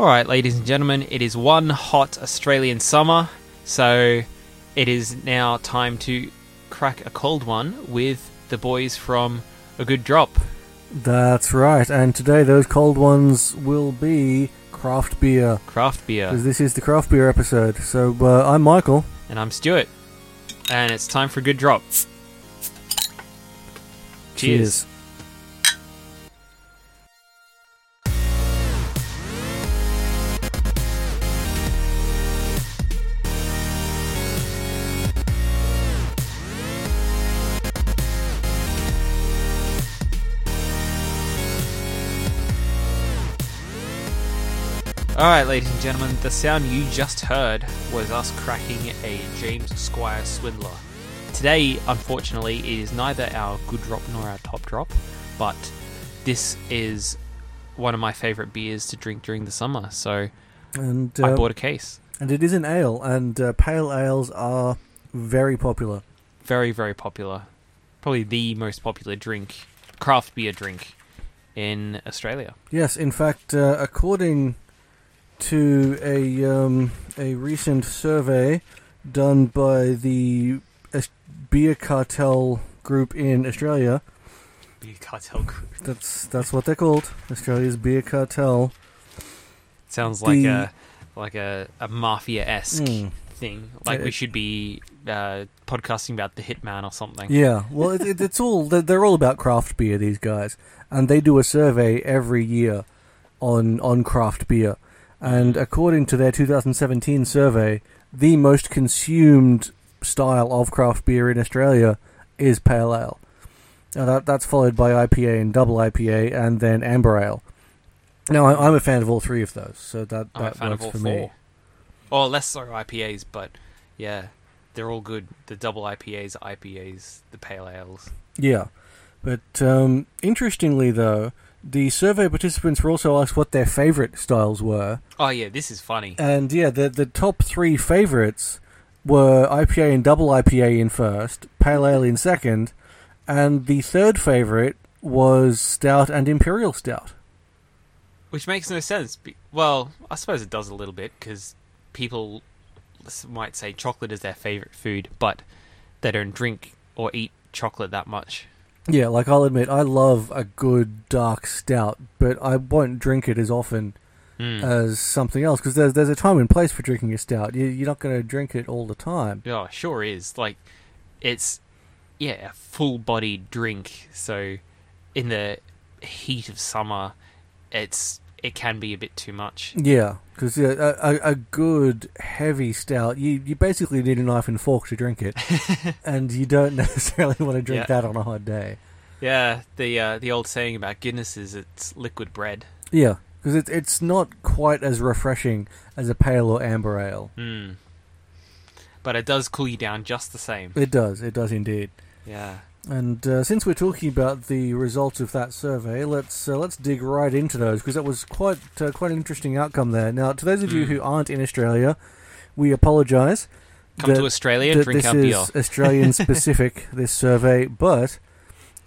All right, ladies and gentlemen, it is one hot Australian summer, so it is now time to crack a cold one with the boys from A Good Drop. That's right, and today those cold ones will be craft beer. Craft beer. Because this is the craft beer episode. So uh, I'm Michael. And I'm Stuart. And it's time for a good drop. Cheers. Alright, ladies and gentlemen, the sound you just heard was us cracking a James Squire Swindler. Today, unfortunately, it is neither our good drop nor our top drop, but this is one of my favourite beers to drink during the summer, so And I uh, bought a case. and it is an ale, and uh, pale ales are very popular. Very, very popular. Probably the most popular drink, craft beer drink in Australia. Yes, in fact, uh, according to a um, a recent survey done by the beer cartel group in Australia, Beer cartel group. that's that's what they're called, Australia's beer cartel. Sounds like The- a like a, a mafia esque Mm. thing. Like Yeah, we should be uh, podcasting about the Hitman or something. Yeah, well, it, it, it's all they're, they're all about craft beer. These guys, and they do a survey every year on on craft beer. And according to their 2017 survey, the most consumed style of craft beer in Australia is pale ale. Now that that's followed by IPA and double IPA, and then amber ale. Now I, I'm a fan of all three of those, so that that works for four. me. Or less so IPAs, but yeah, they're all good. The double IPAs, IPAs, the pale ales. Yeah, but um, interestingly though, the survey participants were also asked what their favourite styles were, Oh yeah, this is funny. and yeah, the the top three favourites were IPA and double IPA in first, pale ale in second, and the third favourite was stout and imperial stout. Which makes no sense. Well, I suppose it does a little bit because people might say chocolate is their favorite food, but they don't drink or eat chocolate that much. Yeah, like I'll admit, I love a good dark stout, but I won't drink it as often Mm. as something else because there's there's a time and place for drinking a stout. You, you're not going to drink it all the time. Yeah, sure is. Like, it's yeah, a full-bodied drink. So, in the heat of summer, it's it can be a bit too much. Yeah, because yeah, a, a, a good heavy stout, you, you basically need a knife and fork to drink it, and you don't necessarily want to drink Yeah. that on a hot day. Yeah, the uh, the old saying about Guinness is it's liquid bread. Yeah, because it, it's not quite as refreshing as a pale or amber ale. Mm. But it does cool you down just the same. It does, it does indeed. Yeah. And uh, since we're talking about the results of that survey, let's uh, let's dig right into those because that was quite uh, quite an interesting outcome there. Now, to those of you Mm. who aren't in Australia, we apologise. Come that- to Australia, that drink this our is beer. Australian specific, this survey, but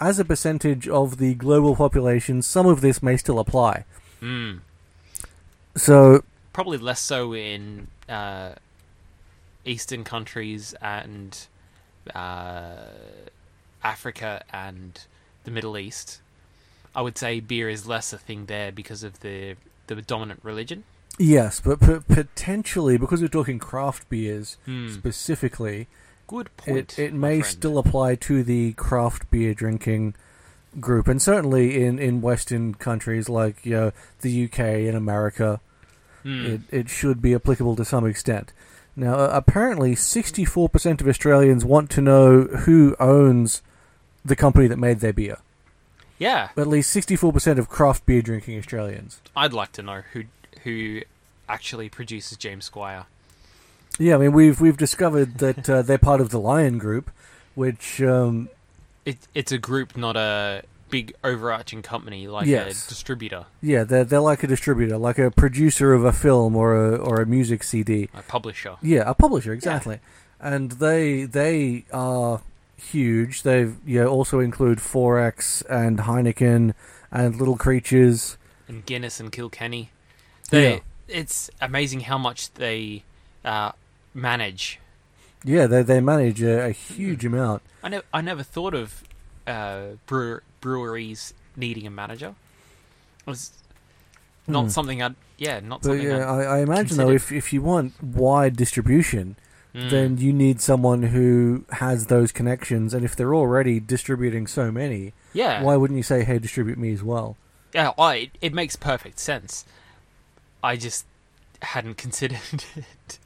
as a percentage of the global population, some of this may still apply. Mm. So, Probably less so in uh, Eastern countries and uh, Africa and the Middle East. I would say beer is less a thing there because of the the dominant religion. yes, but p- potentially, because we're talking craft beers Hmm. specifically, Good point. it, it may friend. still apply to the craft beer drinking group, and certainly in, in Western countries like you know, the UK and America, Hmm. it, it should be applicable to some extent. Now, uh, apparently, 64% of Australians want to know who owns the company that made their beer. Yeah, At least 64% of craft beer drinking Australians. I'd like to know who who actually produces James Squire. Yeah, I mean, we've we've discovered that uh, they're part of the Lion Group, which um, It it's a group, not a big overarching company like Yes. a distributor, yeah, they're they're like a distributor, like a producer of a film or a or a music CD. a publisher. Yeah, a publisher exactly. And they they are huge. They've know, also include XXXX and Heineken and Little Creatures. and Guinness and Kilkenny. They Yeah. it's amazing how much they uh, manage. Yeah, they they manage a, a huge amount. I never I never thought of uh, brewer, breweries needing a manager. It was not Hmm. something I'd yeah not But something. yeah, I'd, I, I imagine though, if if you want wide distribution, Mm. then you need someone who has those connections. And if they're already distributing so many, yeah why wouldn't you say, "Hey, distribute me as well"? yeah I, it, makes perfect sense. I just hadn't considered it.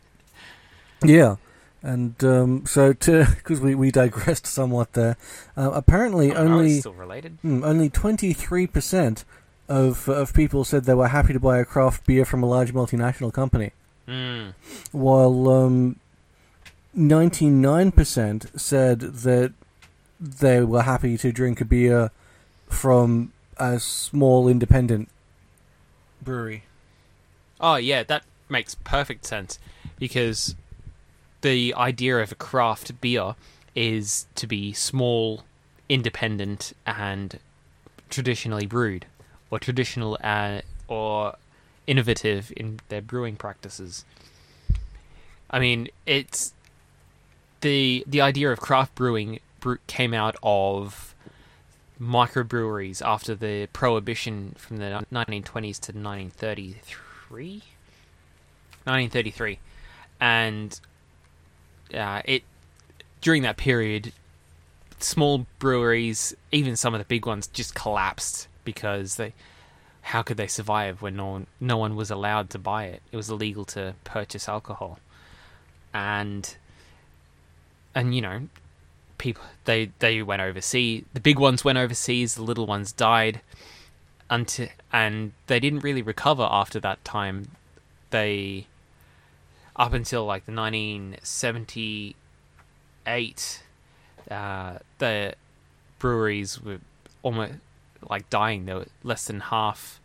Yeah, and um, so to because we, we digressed somewhat there. Uh, apparently, it's only still related. hmm, only twenty three percent of of people said they were happy to buy a craft beer from a large multinational company, Mm. while um, ninety nine percent said that they were happy to drink a beer from a small independent brewery. Oh yeah, that makes perfect sense because the idea of a craft beer is to be small, independent, and traditionally brewed, or traditional uh, or innovative in their brewing practices. I mean, it's the the idea of craft brewing came out of microbreweries after the prohibition from the 1920s to 1933 1933 and uh, it during that period small breweries even some of the big ones just collapsed because they how could they survive when no one no one was allowed to buy it? It was illegal to purchase alcohol. And and you know people they they went overseas the big ones went overseas the little ones died until and they didn't really recover after that time. They up until like the 1978 uh, the breweries were almost like dying. There were less than half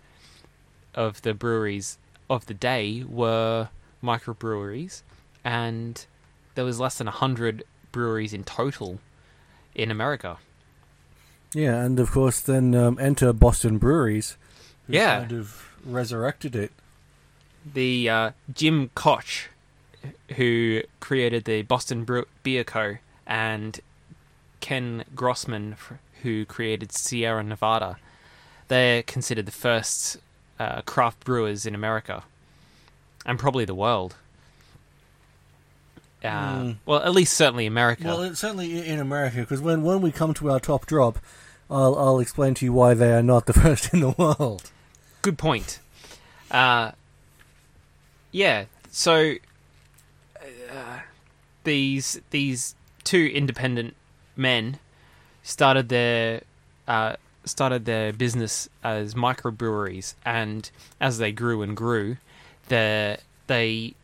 of the breweries of the day were microbreweries and there was less than 100 breweries in total in America. Yeah, and of course, then um, enter Boston Breweries. who Yeah. kind of resurrected it. The uh, Jim Koch, who created the Boston Brew- Beer Co., and Ken Grossman, who created Sierra Nevada, they're considered the first uh, craft brewers in America, and probably the world. Uh, Mm. Well, at least certainly America. Well, it's certainly in America, because when, when we come to our top drop, I'll, I'll explain to you why they are not the first in the world. Good point. Uh, yeah. So uh, these these two independent men started their uh, started their business as microbreweries, and as they grew and grew, the they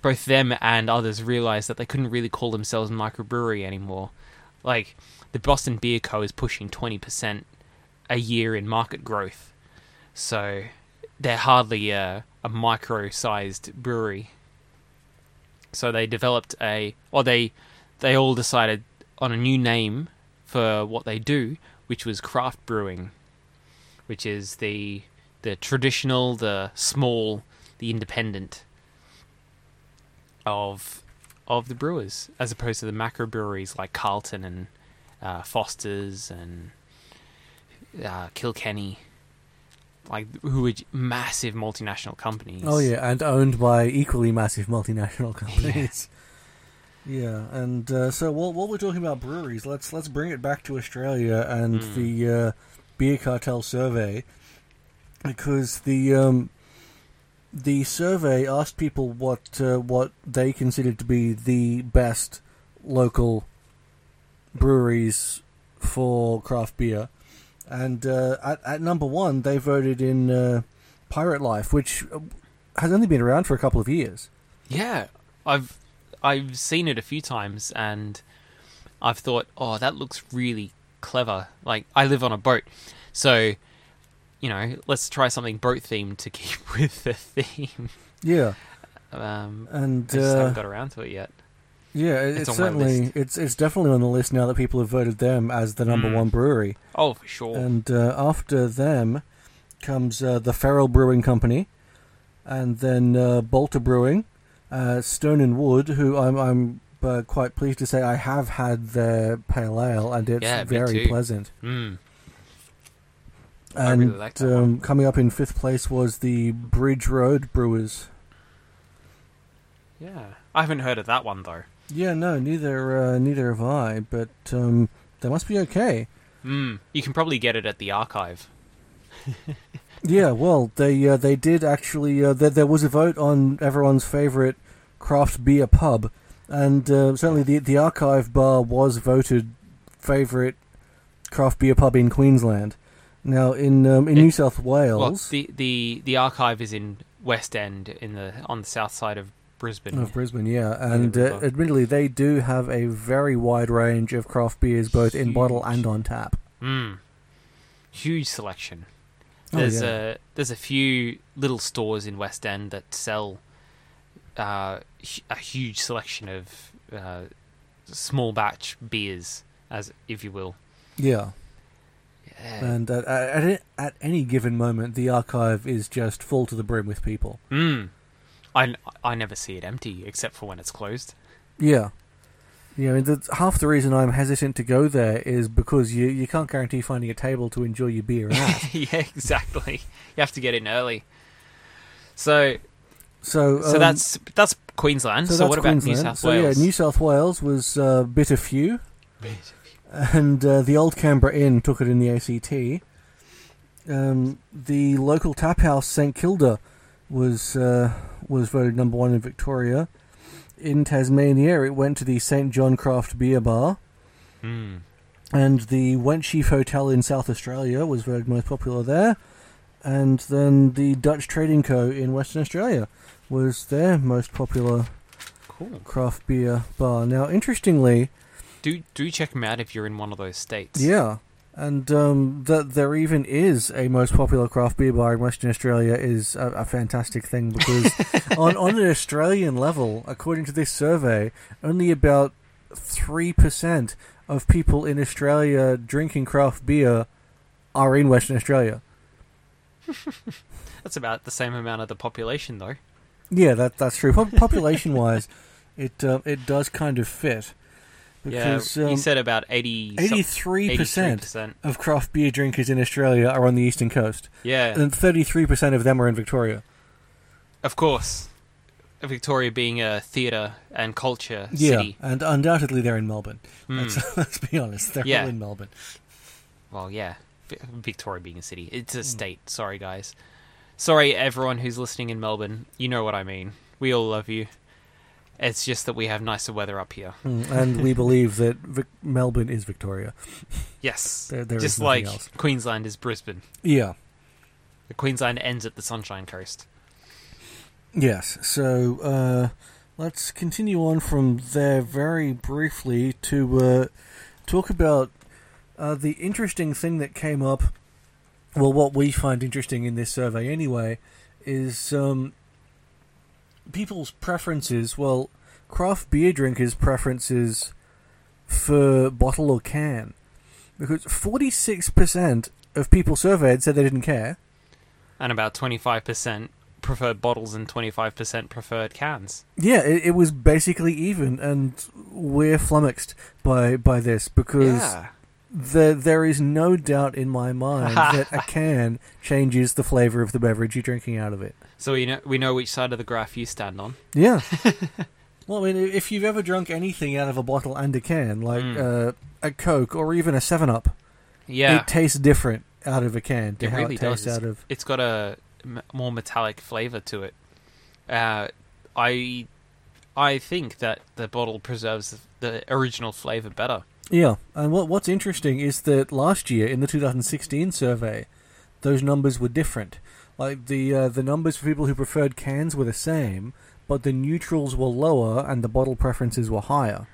both them and others realized that they couldn't really call themselves a microbrewery anymore. Like the Boston Beer Co. is pushing twenty percent a year in market growth, so they're hardly a, a micro-sized brewery. So they developed a, or they they all decided on a new name for what they do, which was craft brewing, which is the the traditional, the small, the independent of of the brewers, as opposed to the macro breweries like Carlton and uh, Foster's and uh, Kilkenny, like who were j- massive multinational companies. Oh yeah, and owned by equally massive multinational companies. Yeah, and uh, so while, while we're talking about breweries, let's let's bring it back to Australia and Mm. the uh, beer cartel survey, because the um, the survey asked people what uh, what they considered to be the best local breweries for craft beer, and uh, at, at number one they voted in uh, Pirate Life, which uh, has only been around for a couple of years. Yeah, I've I've seen it a few times, and I've thought, oh, that looks really clever. Like I live on a boat, so you know, let's try something boat themed to keep with the theme. Yeah, Um, and I just uh, haven't got around to it yet. yeah, it's it's, certainly it's it's definitely on the list now that people have voted them as the number Mm. one brewery. Oh, for sure. And uh, after them comes uh, the Feral Brewing Company, and then uh, Balter Brewing, uh, Stone and Wood, who I'm I'm uh, quite pleased to say I have had their pale ale, and it's Yeah, very pleasant. Mm. And really like um, coming up in fifth place was the Bridge Road Brewers. Yeah. I haven't heard of that one though. Yeah, no, neither uh, neither have I, but um, they must be okay. Mm. You can probably get it at the archive. Yeah, well, they uh, they did actually. Uh, there, there was a vote on everyone's favorite craft beer pub, and uh, certainly the the Archive Bar was voted favorite craft beer pub in Queensland. Now, in um, in It- New South Well, Wales the, the the archive is in West End in the on the south side of Brisbane. of Brisbane, yeah, and uh, admittedly, they do have a very wide range of craft beers, both in bottle and on tap. Mm. Huge selection. Oh, There's yeah. a there's a few little stores in West End that sell uh, a huge selection of uh, small batch beers, as if you will. Yeah. And uh, at at at any given moment, the archive is just full to the brim with people. Mm. I, I never see it empty except for when it's closed. Yeah. Yeah, I mean, the, half the reason I'm hesitant to go there is because you, you can't guarantee finding a table to enjoy your beer at. yeah, exactly. You have to get in early. So So, so um, that's that's Queensland. So, so that's what about New Queensland. South so Wales? yeah, New South Wales was a uh, Bitter Phew, and uh, the Old Canberra Inn took it in the ACT. Um, the local tap house St Kilda was uh, was voted number one in Victoria. In Tasmania, it went to the St John Craft Beer Bar. Hmm. and the Wheatsheaf Hotel in South Australia was voted most popular there, and then the Dutch Trading Co. in Western Australia was their most popular Cool. craft beer bar. Now, interestingly, Do do check them out if you're in one of those states. yeah, and um, that there even is a most popular craft beer bar in Western Australia is a, a fantastic thing because on on an Australian level, according to this survey, only about three percent of people in Australia drinking craft beer are in Western Australia. That's about the same amount of the population, though. Yeah, that that's true. Pop- population wise, it uh, it does kind of fit because yeah, um, you said about 80, eighty-three percent 83%. of craft beer drinkers in Australia are on the eastern coast, Yeah, and thirty-three percent of them are in Victoria. of course. Victoria being a theatre and culture Yeah, city. and undoubtedly they're in Melbourne. Hmm. Let's, let's be honest, they're Yeah. all in Melbourne. Well, yeah. Victoria being a city. It's Hmm. a state. Sorry, guys. Sorry, everyone who's listening in Melbourne. You know what I mean. We all love you. It's just that we have nicer weather up here. Mm, and we believe that Vic- Melbourne is Victoria. Yes. There, there just like else. Queensland is Brisbane. Yeah. The Queensland ends at the Sunshine Coast. Yes. So uh, let's continue on from there very briefly to uh, talk about uh, the interesting thing that came up. Well, what we find interesting in this survey, anyway, is um, people's preferences. Well, craft beer drinkers' preferences for bottle or can, because forty-six percent of people surveyed said they didn't care. And about 25% preferred bottles and 25% preferred cans. Yeah, it, it was basically even, and we're flummoxed by by this because Yeah. The, there is no doubt in my mind that a can changes the flavor of the beverage you're drinking out of it. So we know, we know which side of the graph you stand on. Yeah. well, I mean, if you've ever drunk anything out of a bottle and a can, like Mm. uh, a Coke or even a Seven Up, Yeah. it tastes different out of a can It really it tastes does. out of. it's got a m- more metallic flavor to it. Uh, I I think that the bottle preserves the original flavor better. Yeah, and what what's interesting is that last year in the 2016 survey, those numbers were different. Like the uh, the numbers for people who preferred cans were the same, but the neutrals were lower and the bottle preferences were higher.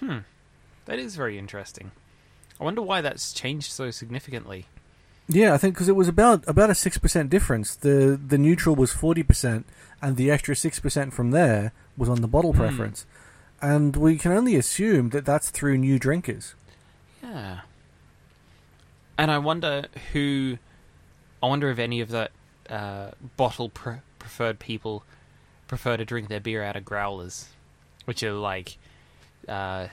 Hmm, that is very interesting. I wonder why that's changed so significantly. Yeah, I think because it was about about a six percent difference. The the neutral was forty percent, and the extra six percent from there was on the bottle Hmm. preference. And we can only assume that that's through new drinkers. Yeah, and I wonder who. I wonder if any of that uh, bottle pre- preferred people prefer to drink their beer out of growlers, which are like uh,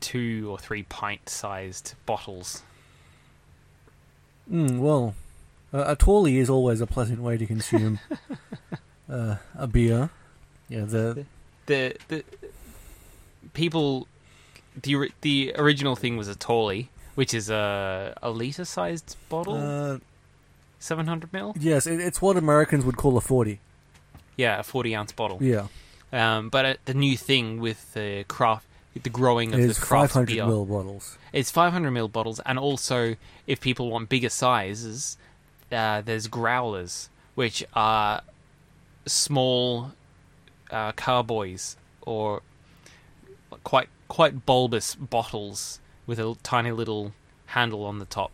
two or three pint sized bottles. Mm, well, uh, a tawley is always a pleasant way to consume uh, a beer. Yeah, the The the people the the original thing was a tawley, which is a a liter sized bottle, uh, seven hundred ml. yes, it, it's what Americans would call a forty. Yeah, a forty ounce bottle. Yeah, Um, but uh, the new thing with the craft, the growing of the craft hundred beer, ml bottles. it's 500 ml bottles, and also if people want bigger sizes, uh, there's growlers, which are small uh, carboys or quite quite bulbous bottles with a tiny little handle on the top,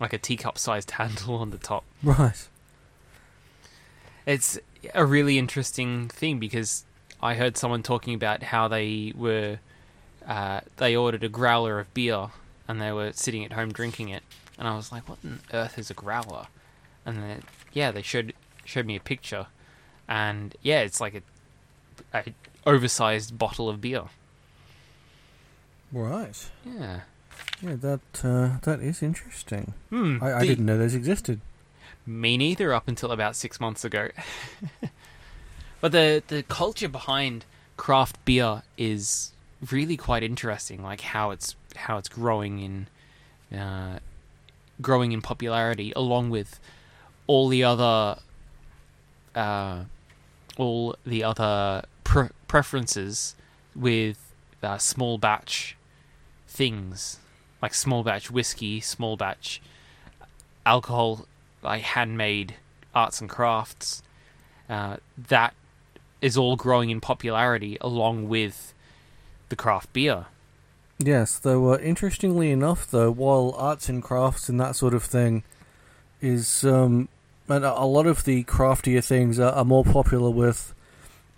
like a teacup-sized handle on the top. Right. It's a really interesting thing because I heard someone talking about how they were uh, they ordered a growler of beer and they were sitting at home drinking it, and I was like, "What on earth is a growler?" And then yeah, they showed showed me a picture, and yeah, it's like a, a oversized bottle of beer. Right. Yeah. Yeah, that uh, that is interesting. Hmm. I, I the- didn't know those existed. Me neither up until about six months ago. but the the culture behind craft beer is really quite interesting, like how it's how it's growing in uh, growing in popularity, along with all the other uh, all the other pre- preferences with uh, small batch things like small batch whiskey, small batch alcohol, like handmade arts and crafts. Uh, that is all growing in popularity along with the craft beer. Yes, though uh, interestingly enough, though, while arts and crafts and that sort of thing is, um, and a lot of the craftier things are, are more popular with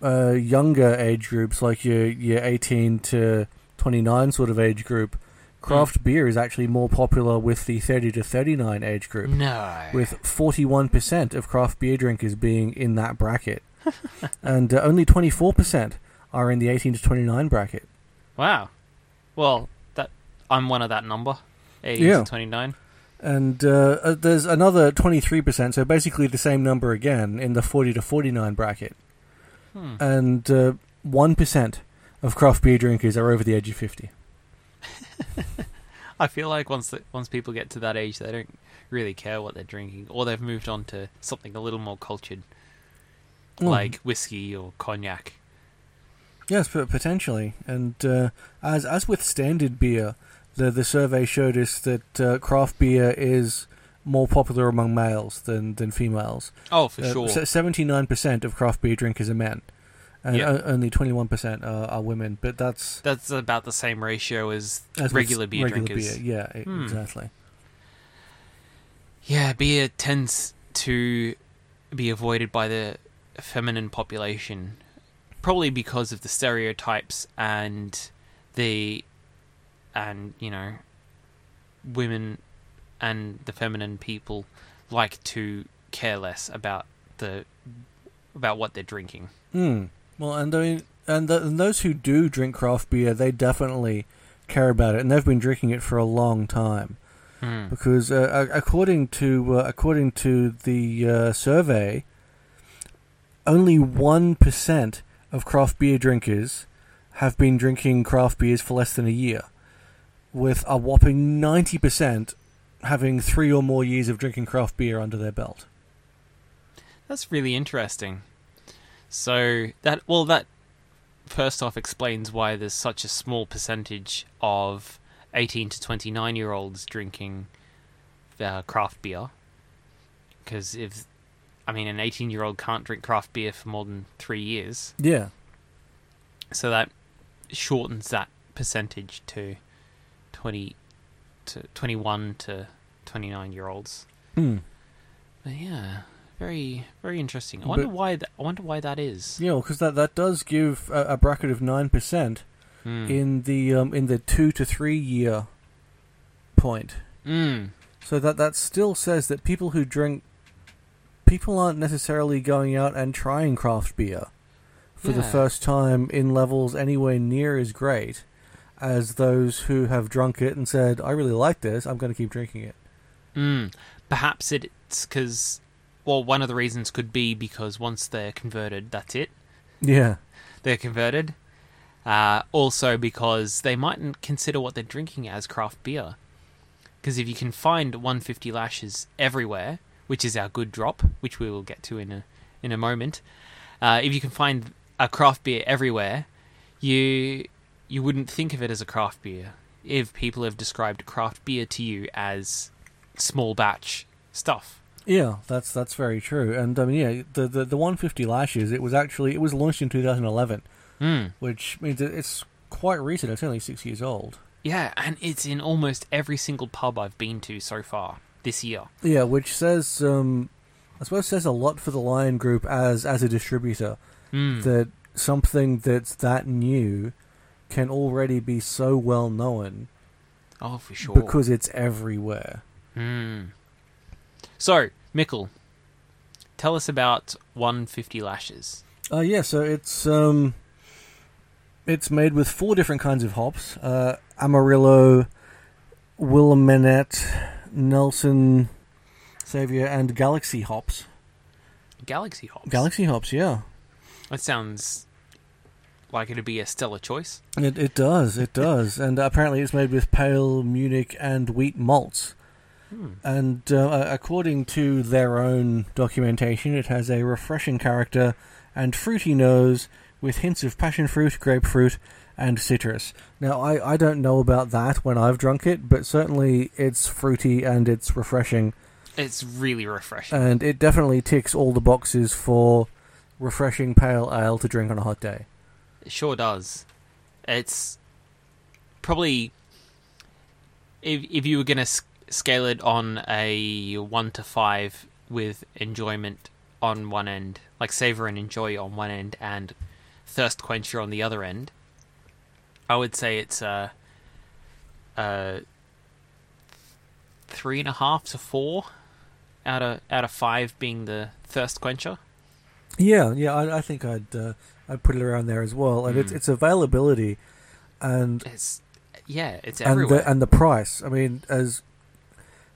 uh, younger age groups, like your your eighteen to twenty nine sort of age group. Craft beer is actually more popular with the thirty to thirty nine age group, No. with forty one percent of craft beer drinkers being in that bracket, and uh, only twenty four percent are in the eighteen to twenty nine bracket. wow. Well, that I'm one of that number. 18 Yeah. to 29. And uh, uh, there's another 23%, so basically the same number again in the 40 to 49 bracket. Hmm. And uh, 1% of craft beer drinkers are over the age of 50. I feel like once the, once people get to that age, they don't really care what they're drinking, or they've moved on to something a little more cultured, Mm. like whiskey or cognac. Yes, but potentially. And uh, as as with standard beer, the the survey showed us that uh, craft beer is more popular among males than, than females. Oh, for Uh, sure. 79% of craft beer drinkers are men. And o- only 21% are, are women. But that's That's about the same ratio as, as regular beer regular drinkers. beer. Yeah, Hmm. exactly. Yeah, beer tends to be avoided by the feminine population, probably because of the stereotypes and the and you know women and the feminine people like to care less about the about what they're drinking. Mm. Well, and I mean, and, th and those who do drink craft beer, they definitely care about it, and they've been drinking it for a long time. Hmm. Because uh, according to uh, according to the uh, survey, only one percent of craft beer drinkers have been drinking craft beers for less than a year, with a whopping ninety percent having three or more years of drinking craft beer under their belt. That's really interesting. So that well that first off explains why there's such a small percentage of 18 to 29 year olds drinking uh, craft beer. Because if I mean an 18 year old can't drink craft beer for more than 3 years, Yeah. so that shortens that percentage to 20 to 21 to 29 year olds. Hmm. But yeah, very very interesting. I But- wonder why that. I wonder why that is. Yeah, because that, that does give a, a bracket of nine percent Mm. in the um, in the two to three year point. Mm. So that that still says that people who drink people aren't necessarily going out and trying craft beer for the first time in levels anywhere near as great as those who have drunk it and said, "I really like this. I'm going to keep drinking it." Mm, perhaps it's because, well, one of the reasons could be because once they're converted, that's it. Yeah, They're converted. Uh, also, because they mightn't consider what they're drinking as craft beer. Because if you can find 150 lashes everywhere, which is our good drop, which we will get to in a in a moment, uh, if you can find a craft beer everywhere, you you wouldn't think of it as a craft beer if people have described craft beer to you as small batch stuff. Yeah, that's that's very true. And I mean, yeah, the the, the 150 lashes. It was actually it was launched in 2011, Mm. which means it's quite recent. It's only six years old. Yeah, and it's in almost every single pub I've been to so far this year. Yeah, which says, um, I suppose, says a lot for the Lion Group as as a distributor Mm. that something that's that new can already be so well known oh, for sure. because it's everywhere. Mm. So, Michael, tell us about 150 lashes. Uh, yeah, so it's um, it's made with four different kinds of hops: uh, Amarillo, Willamette, Nelson, Sauvin, and Galaxy hops. Galaxy hops. Galaxy hops, yeah. That sounds like it'd be a stellar choice. It it does, it does, and apparently it's made with pale Munich and wheat malts. Hmm. And uh, according to their own documentation, it has a refreshing character and fruity nose with hints of passion fruit, grapefruit, and citrus. Now, I, I don't know about that when I've drunk it, but certainly it's fruity and it's refreshing, It's really refreshing. and it definitely ticks all the boxes for refreshing pale ale to drink on a hot day. It sure does. It's probably if if you were gonna s- scale it on a one to five with enjoyment on one end, like savor and enjoy on one end, and thirst quencher on the other end, I would say it's a, a three and a half to four out of out of five being the thirst quencher. Yeah, yeah, I, I think I'd uh, I'd put it around there as well, and it's Mm. its availability, and It's yeah, it's and everywhere. the and the price. I mean, as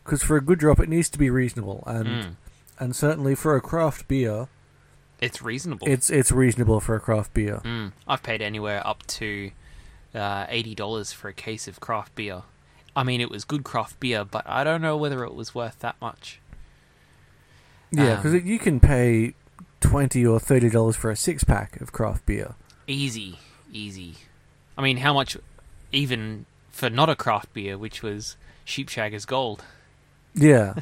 because for a good drop, it needs to be reasonable, and Mm. and certainly for a craft beer, It's reasonable. it's it's reasonable for a craft beer. Mm, I've paid anywhere up to uh, eighty dollars for a case of craft beer. I mean, it was good craft beer, but I don't know whether it was worth that much. Yeah, Um, because you can pay twenty or thirty dollars for a six pack of craft beer. Easy, easy. I mean, how much even for not a craft beer, which was Sheepshagger's Gold? Yeah,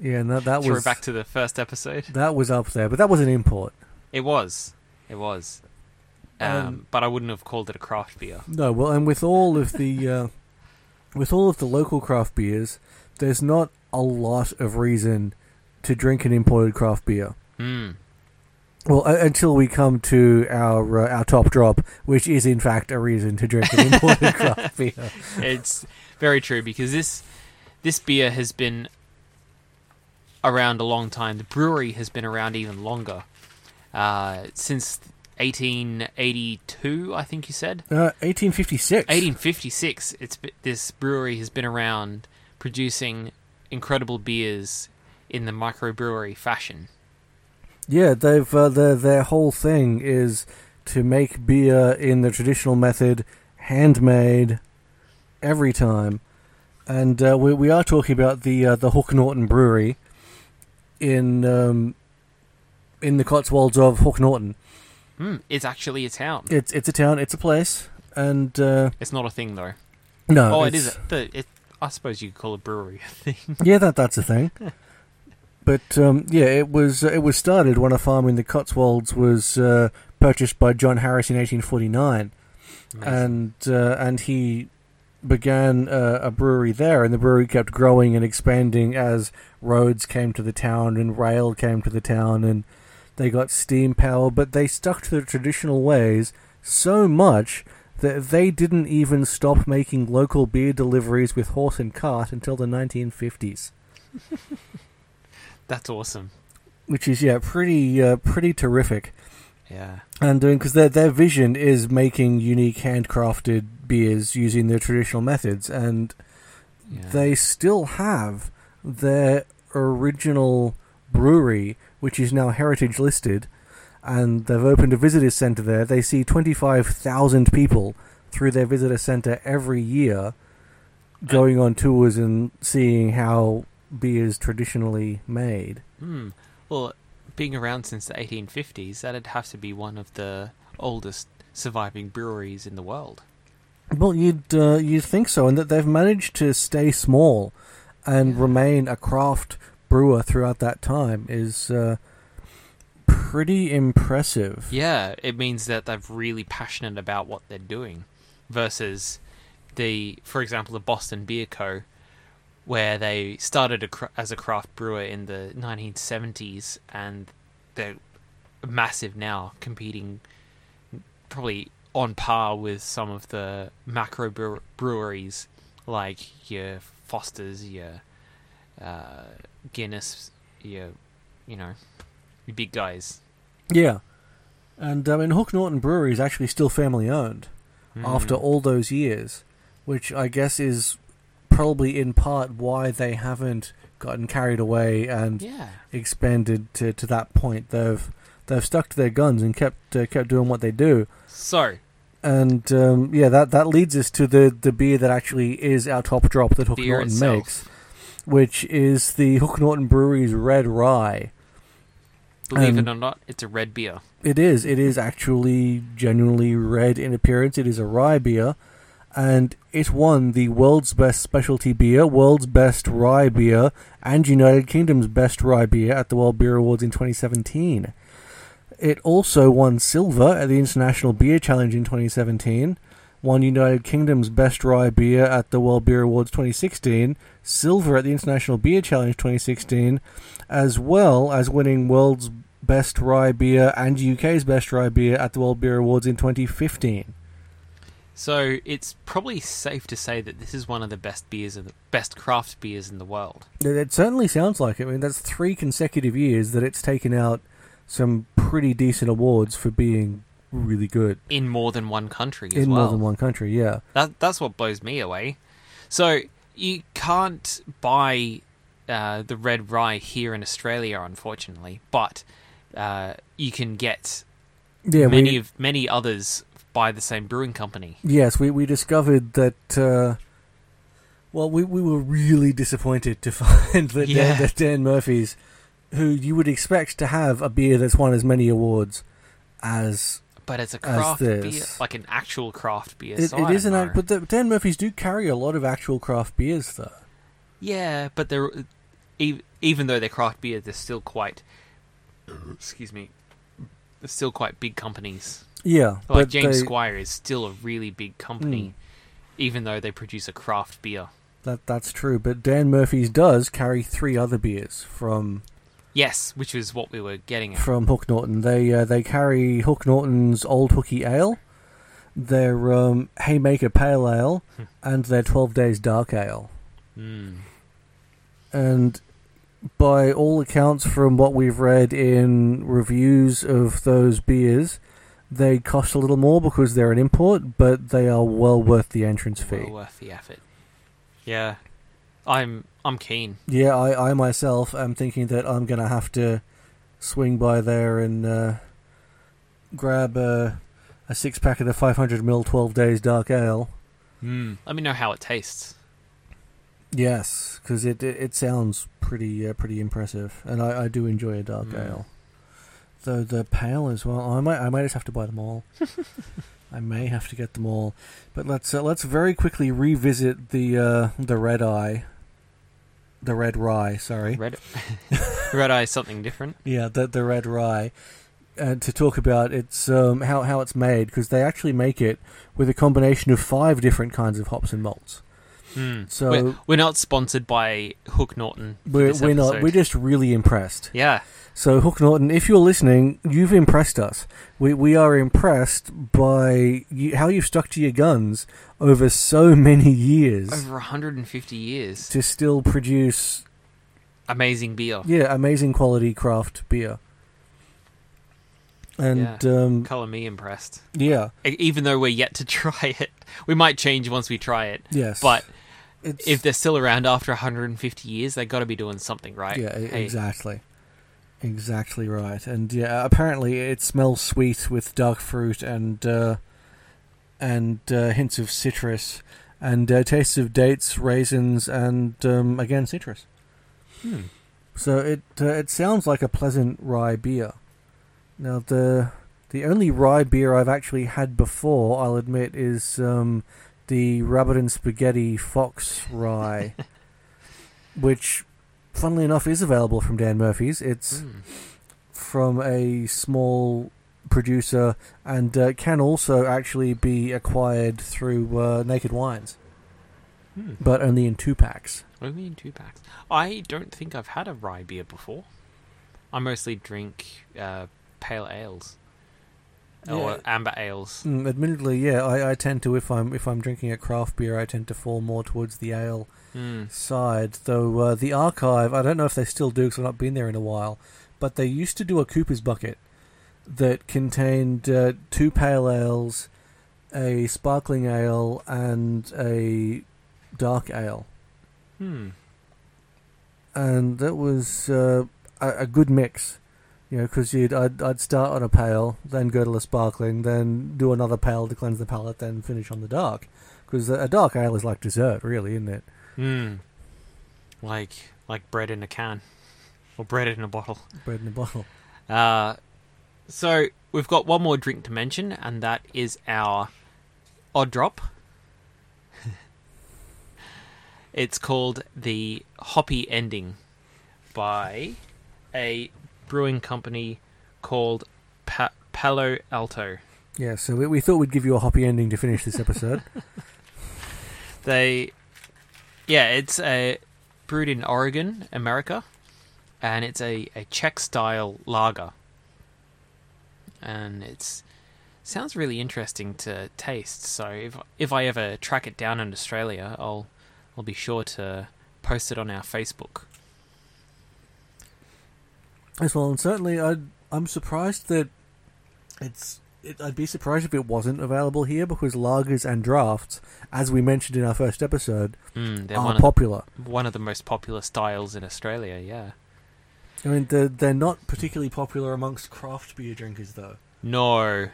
yeah, and that that Throw was back to the first episode. that was up there, but that was an import. It was, it was. Um, Um, but I wouldn't have called it a craft beer. No, well, and with all of the uh, with all of the local craft beers, there's not a lot of reason to drink an imported craft beer. Mm. Well, uh, until we come to our uh, our top drop, which is in fact a reason to drink an imported craft beer. it's very true because this this beer has been around a long time. The brewery has been around even longer, uh, since 1882. I think you said Uh, 1856. 1856. It's this brewery has been around producing incredible beers in the microbrewery fashion. Yeah, they've uh, their their whole thing is to make beer in the traditional method, handmade, every time. And uh, we we are talking about the uh, the Hook Norton Brewery in um, in the Cotswolds of Hook Norton. Mm, it's actually a town. It's it's a town, it's a place, and uh, It's not a thing though. no, oh, it it's- A, the, it, I suppose you could call a brewery a thing. Yeah, that that's a thing. But um, yeah, it was it was started when a farm in the Cotswolds was uh, purchased by John Harris in 1849, and uh, and he began uh, a brewery there, and the brewery kept growing and expanding as roads came to the town and rail came to the town, and they got steam power, but they stuck to the traditional ways so much that they didn't even stop making local beer deliveries with horse and cart until the 1950s. That's awesome. which is yeah pretty uh, pretty terrific. Yeah. And doing because their their vision is making unique handcrafted beers using their traditional methods, and yeah. they still have their original brewery, which is now heritage listed, and they've opened a visitor center there. They see twenty five thousand people through their visitor center every year, going on tours and seeing how beer is traditionally made. Hmm. Well, being around since the 1850s, that'd have to be one of the oldest surviving breweries in the world. Well, you'd uh, you'd think so, and that they've managed to stay small and remain a craft brewer throughout that time is uh, pretty impressive. Yeah, it means that they're really passionate about what they're doing versus the, for example, the Boston Beer Co., where they started a, cra- as a craft brewer in the 1970s and they're massive now, competing probably on par with some of the macro brew- breweries like your Foster's, your uh, Guinness, your, you know, your big guys. Yeah, and I mean Hook Norton Brewery is actually still family owned after Mm. all those years, which I guess is probably in part why they haven't gotten carried away and Yeah. expanded to, to that point. They've they've stuck to their guns and kept uh, kept doing what they do. So, And um, yeah, that that leads us to the the beer that actually is our top drop that Hook beer Norton itself. makes, which is the Hook Norton Brewery's Red Rye. Believe And- it or not, it's a red beer. It is. It is actually genuinely red in appearance. It is a rye beer, and it won the world's best specialty beer, world's best rye beer, and United Kingdom's best rye beer at the World Beer Awards in 2017. It also won silver at the International Beer Challenge in 2017. Won United Kingdom's best rye beer at the World Beer Awards 2016, silver at the International Beer Challenge 2016, as well as winning world's best rye beer and UK's best rye beer at the World Beer Awards in 2015. So it's probably safe to say that this is one of the best beers of the best craft beers in the world. It, certainly sounds like it. I mean, that's three consecutive years that it's taken out some pretty decent awards for being really good In more than one country as in well. more than one country. Yeah, That that's what blows me away. So you can't buy uh, the red rye here in Australia, unfortunately, but uh, you can get yeah. many we, of many others by the same brewing company. yes, we we discovered that. Uh, well, we we were really disappointed to find that, Yeah. Dan, that Dan Murphy's, who you would expect to have a beer that's won as many awards as But it's a craft beer, like an actual craft beer. It, so it is an act, but the, Dan Murphys do carry a lot of actual craft beers, though. Yeah, but they're even though they're craft beer, they're still quite. Excuse me. They're still quite big companies. Yeah, Like James they- Squire is still a really big company, Mm. even though they produce a craft beer. that that's true. But Dan Murphy's does carry three other beers from Yes, which is what we were getting at. from Hook Norton. They uh, they carry Hook Norton's Old Hooky Ale, their um, Haymaker Pale Ale, Hmm. and their Twelve Days Dark Ale. Mm. And by all accounts, from what we've read in reviews of those beers, they cost a little more because they're an import, but they are well worth the entrance fee. Well worth the effort. Yeah, I'm I'm keen. Yeah, I, I myself am thinking that I'm going to have to swing by there and uh, grab a, a six pack of the 500ml 12 Days Dark Ale. Mm. Let me know how it tastes. Yes, because it, it it sounds pretty uh, pretty impressive, and I, I do enjoy a dark Mm. ale. Though the pale as well, I might I might just have to buy them all. I may have to get them all, but let's uh, let's very quickly revisit the uh, the red eye, the red rye. Sorry, Red Red Eye is something different. Yeah, the the red rye. Uh, to talk about its um, how how it's made because they actually make it with a combination of five different kinds of hops and malts. Mm. So- we're, we're not sponsored by Hook Norton. We're we're not we're just really impressed. yeah. So Hook Norton, if you're listening, you've impressed us. We we are impressed by you, how you've stuck to your guns over so many years Over 150 years. to still produce Amazing beer. Yeah, amazing quality craft beer. And um, Color me impressed. yeah, Even though we're yet to try it, we might change once we try it. yes, But it's, if they're still around after 150 years, they've got to be doing something right. yeah, Hey, exactly, exactly right. And yeah, apparently it smells sweet with dark fruit and uh, and uh, hints of citrus, and uh, tastes of dates, raisins, and um, again citrus. Hmm. So it uh, it sounds like a pleasant rye beer. Now the the only rye beer I've actually had before, I'll admit, is um, the Rabbit and Spaghetti Fox Rye, which, funnily enough, is available from Dan Murphy's. It's Hmm. from a small producer and uh, can also actually be acquired through uh, Naked Wines, Hmm. but only in two packs. Only in two packs. I don't think I've had a rye beer before. I mostly drink uh, pale ales or Yeah. amber ales. Mm, admittedly, yeah, I, I tend to if I'm if I'm drinking a craft beer, I tend to fall more towards the ale Hmm. side. Though uh, the archive, I don't know if they still do because I've not been there in a while, but they used to do a Cooper's bucket that contained uh, two pale ales, a sparkling ale, and a dark ale, Hmm. and that was uh, a, a good mix. You know, because you'd I'd, I'd start on a pale, then go to the sparkling, then do another pale to cleanse the palate, then finish on the dark. Because a dark ale is like dessert, really, isn't it? Hmm. Like like bread in a can, or bread in a bottle. Bread in a bottle. Uh, so we've got one more drink to mention, and that is our odd drop. it's called the Hoppy Ending by a brewing company called pa- Palo Alto. Yeah, so we, we thought we'd give you a hoppy ending to finish this episode. They, yeah, it's a brewed in Oregon, America, and it's a, a Czech style lager, and it's sounds really interesting to taste. So if if I ever track it down in Australia, I'll I'll be sure to post it on our Facebook. As well, and certainly I'd, I'm surprised that it's. It, I'd be surprised if it wasn't available here because lagers and drafts, as we mentioned in our first episode, Mm, they're are one of, popular. one of the most popular styles in Australia. Yeah. I mean, they're, they're not particularly popular amongst craft beer drinkers, though. No.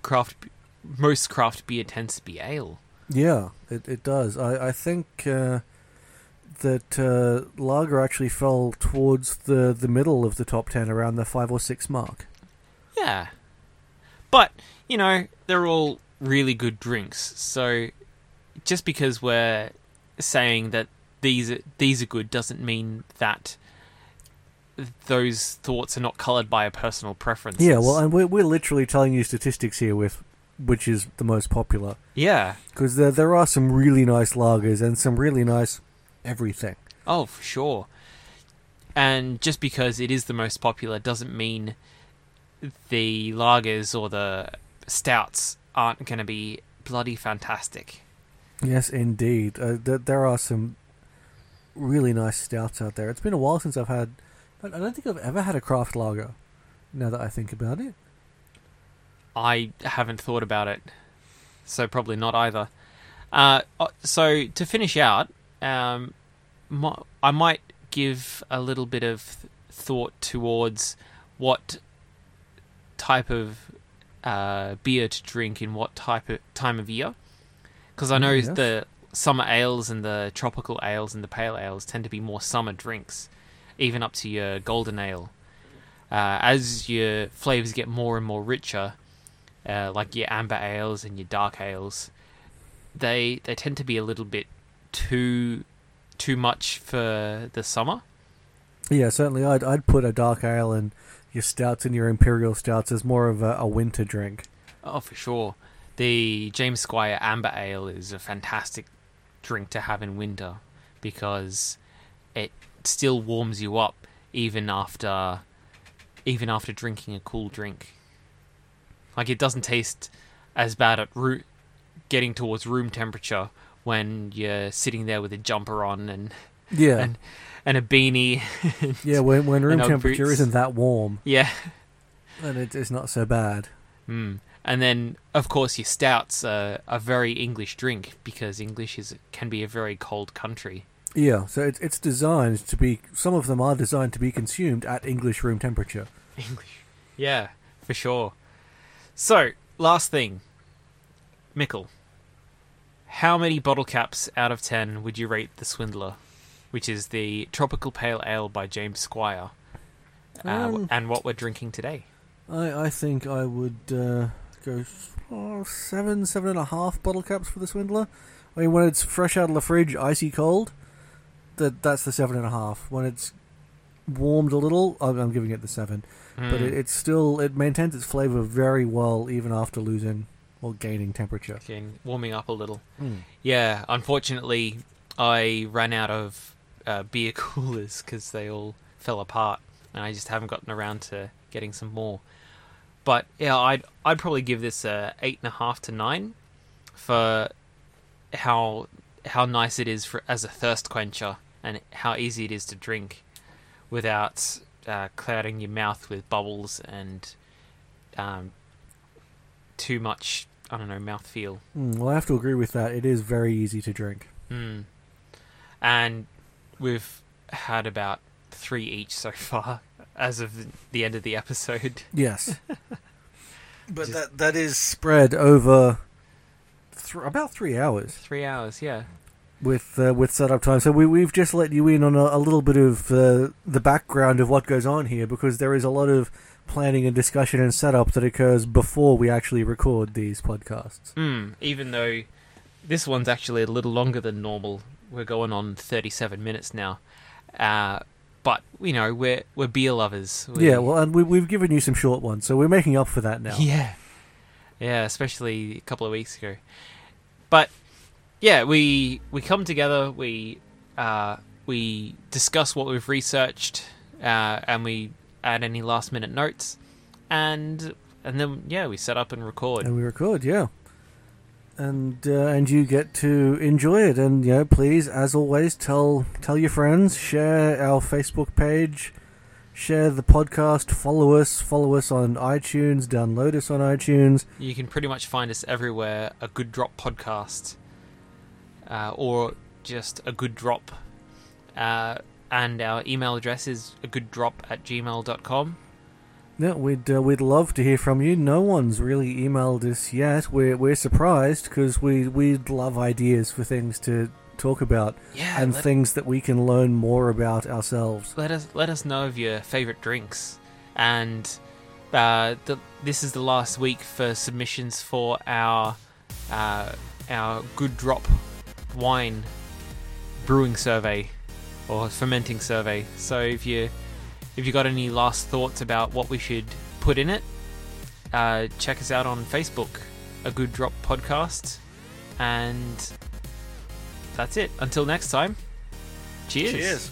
Craft, most craft beer tends to be ale. Yeah, it, it does. I, I think uh, that uh, lager actually fell towards the, the middle of the top ten, around the five or six mark. Yeah. But, you know, they're all really good drinks. So just because we're saying that these are, these are good doesn't mean that those thoughts are not colored by a personal preference. Yeah, well, and we're, we're literally telling you statistics here with which is the most popular. yeah. Because there, there are some really nice lagers and some really nice everything. Oh, for sure. And just because it is the most popular doesn't mean the lagers or the stouts aren't going to be bloody fantastic. Yes, indeed. Uh, th- there are some really nice stouts out there. It's been a while since I've had. I don't think I've ever had a craft lager. Now that I think about it, I haven't thought about it, so probably not either. Uh, so to finish out, um, mi- I might give a little bit of thought towards what type of uh, beer to drink in what type of time of year, because I know Mm, yes. the summer ales and the tropical ales and the pale ales tend to be more summer drinks, even up to your golden ale. Uh, as your flavors get more and more richer, uh, like your amber ales and your dark ales, they they tend to be a little bit too too much for the summer. yeah, certainly I'd I'd put a dark ale and your stouts and your imperial stouts as more of a, a winter drink. Oh, for sure. The James Squire Amber Ale is a fantastic drink to have in winter because it still warms you up even after even after drinking a cool drink. Like it doesn't taste as bad at roo- getting towards room temperature when you're sitting there with a jumper on and Yeah, and and a beanie. yeah. When when room temperature boots. isn't that warm, yeah. then it, it's not so bad. Mm. And then, of course, your stouts are a very English drink because English is can be a very cold country. Yeah, so it's it's designed to be. Some of them are designed to be consumed at English room temperature. English. Yeah, for sure. So, last thing. Michael. How many bottle caps out of 10 would you rate The Swindler, which is the Tropical Pale Ale by James Squire, uh, Um, and what we're drinking today? I I think I would uh, go oh, seven seven and a half bottle caps for the Swindler. I mean, when it's fresh out of the fridge, icy cold, that that's the seven and a half. When it's warmed a little, I'm, I'm giving it the seven. But Mm. it, it's still it maintains its flavor very well even after losing or gaining temperature. Okay, warming up a little. Yeah, unfortunately, I ran out of uh, beer coolers because they all fell apart, and I just haven't gotten around to getting some more. But yeah, I'd I'd probably give this a eight and a half to nine for how how nice it is for as a thirst quencher and how easy it is to drink without uh, clouding your mouth with bubbles and um, too much I don't know mouthfeel. Mm, well, I have to agree with that. It is very easy to drink. Mm. And we've had about three each so far as of the end of the episode. Yes, but Just- that that is spread over th- about three hours. Three hours, yeah. with uh, with setup time. So we we've just let you in on a, a little bit of uh, the background of what goes on here because there is a lot of planning and discussion and setup that occurs before we actually record these podcasts. Mm. Even though this one's actually a little longer than normal. We're going on 37 minutes now. Uh, but, you know, we're we're beer lovers. We- Yeah, well, and we, we've given you some short ones, so we're making up for that now. Yeah. Yeah, especially a couple of weeks ago. But yeah, we we come together, we uh, we discuss what we've researched, uh, and we add any last minute notes, and and then yeah, we set up and record. And we record, yeah. And uh, and you get to enjoy it, and you know, please, as always, tell tell your friends, share our Facebook page, share the podcast, follow us, follow us on iTunes, download us on iTunes. You can pretty much find us everywhere. A good drop podcast, uh, or just a good drop. Uh, and our email address is a good drop at gmail.com. Yeah, we'd uh, we'd love to hear from you. No one's really emailed us yet. We're we're surprised because we we'd love ideas for things to talk about Yeah, and things that we can learn more about ourselves. let us let us know of your favorite drinks and uh, the, this is the last week for submissions for our uh, our good drop wine brewing survey or fermenting survey so if you if you got any last thoughts about what we should put in it uh, check us out on facebook a good drop podcast and that's it until next time cheers. Cheers.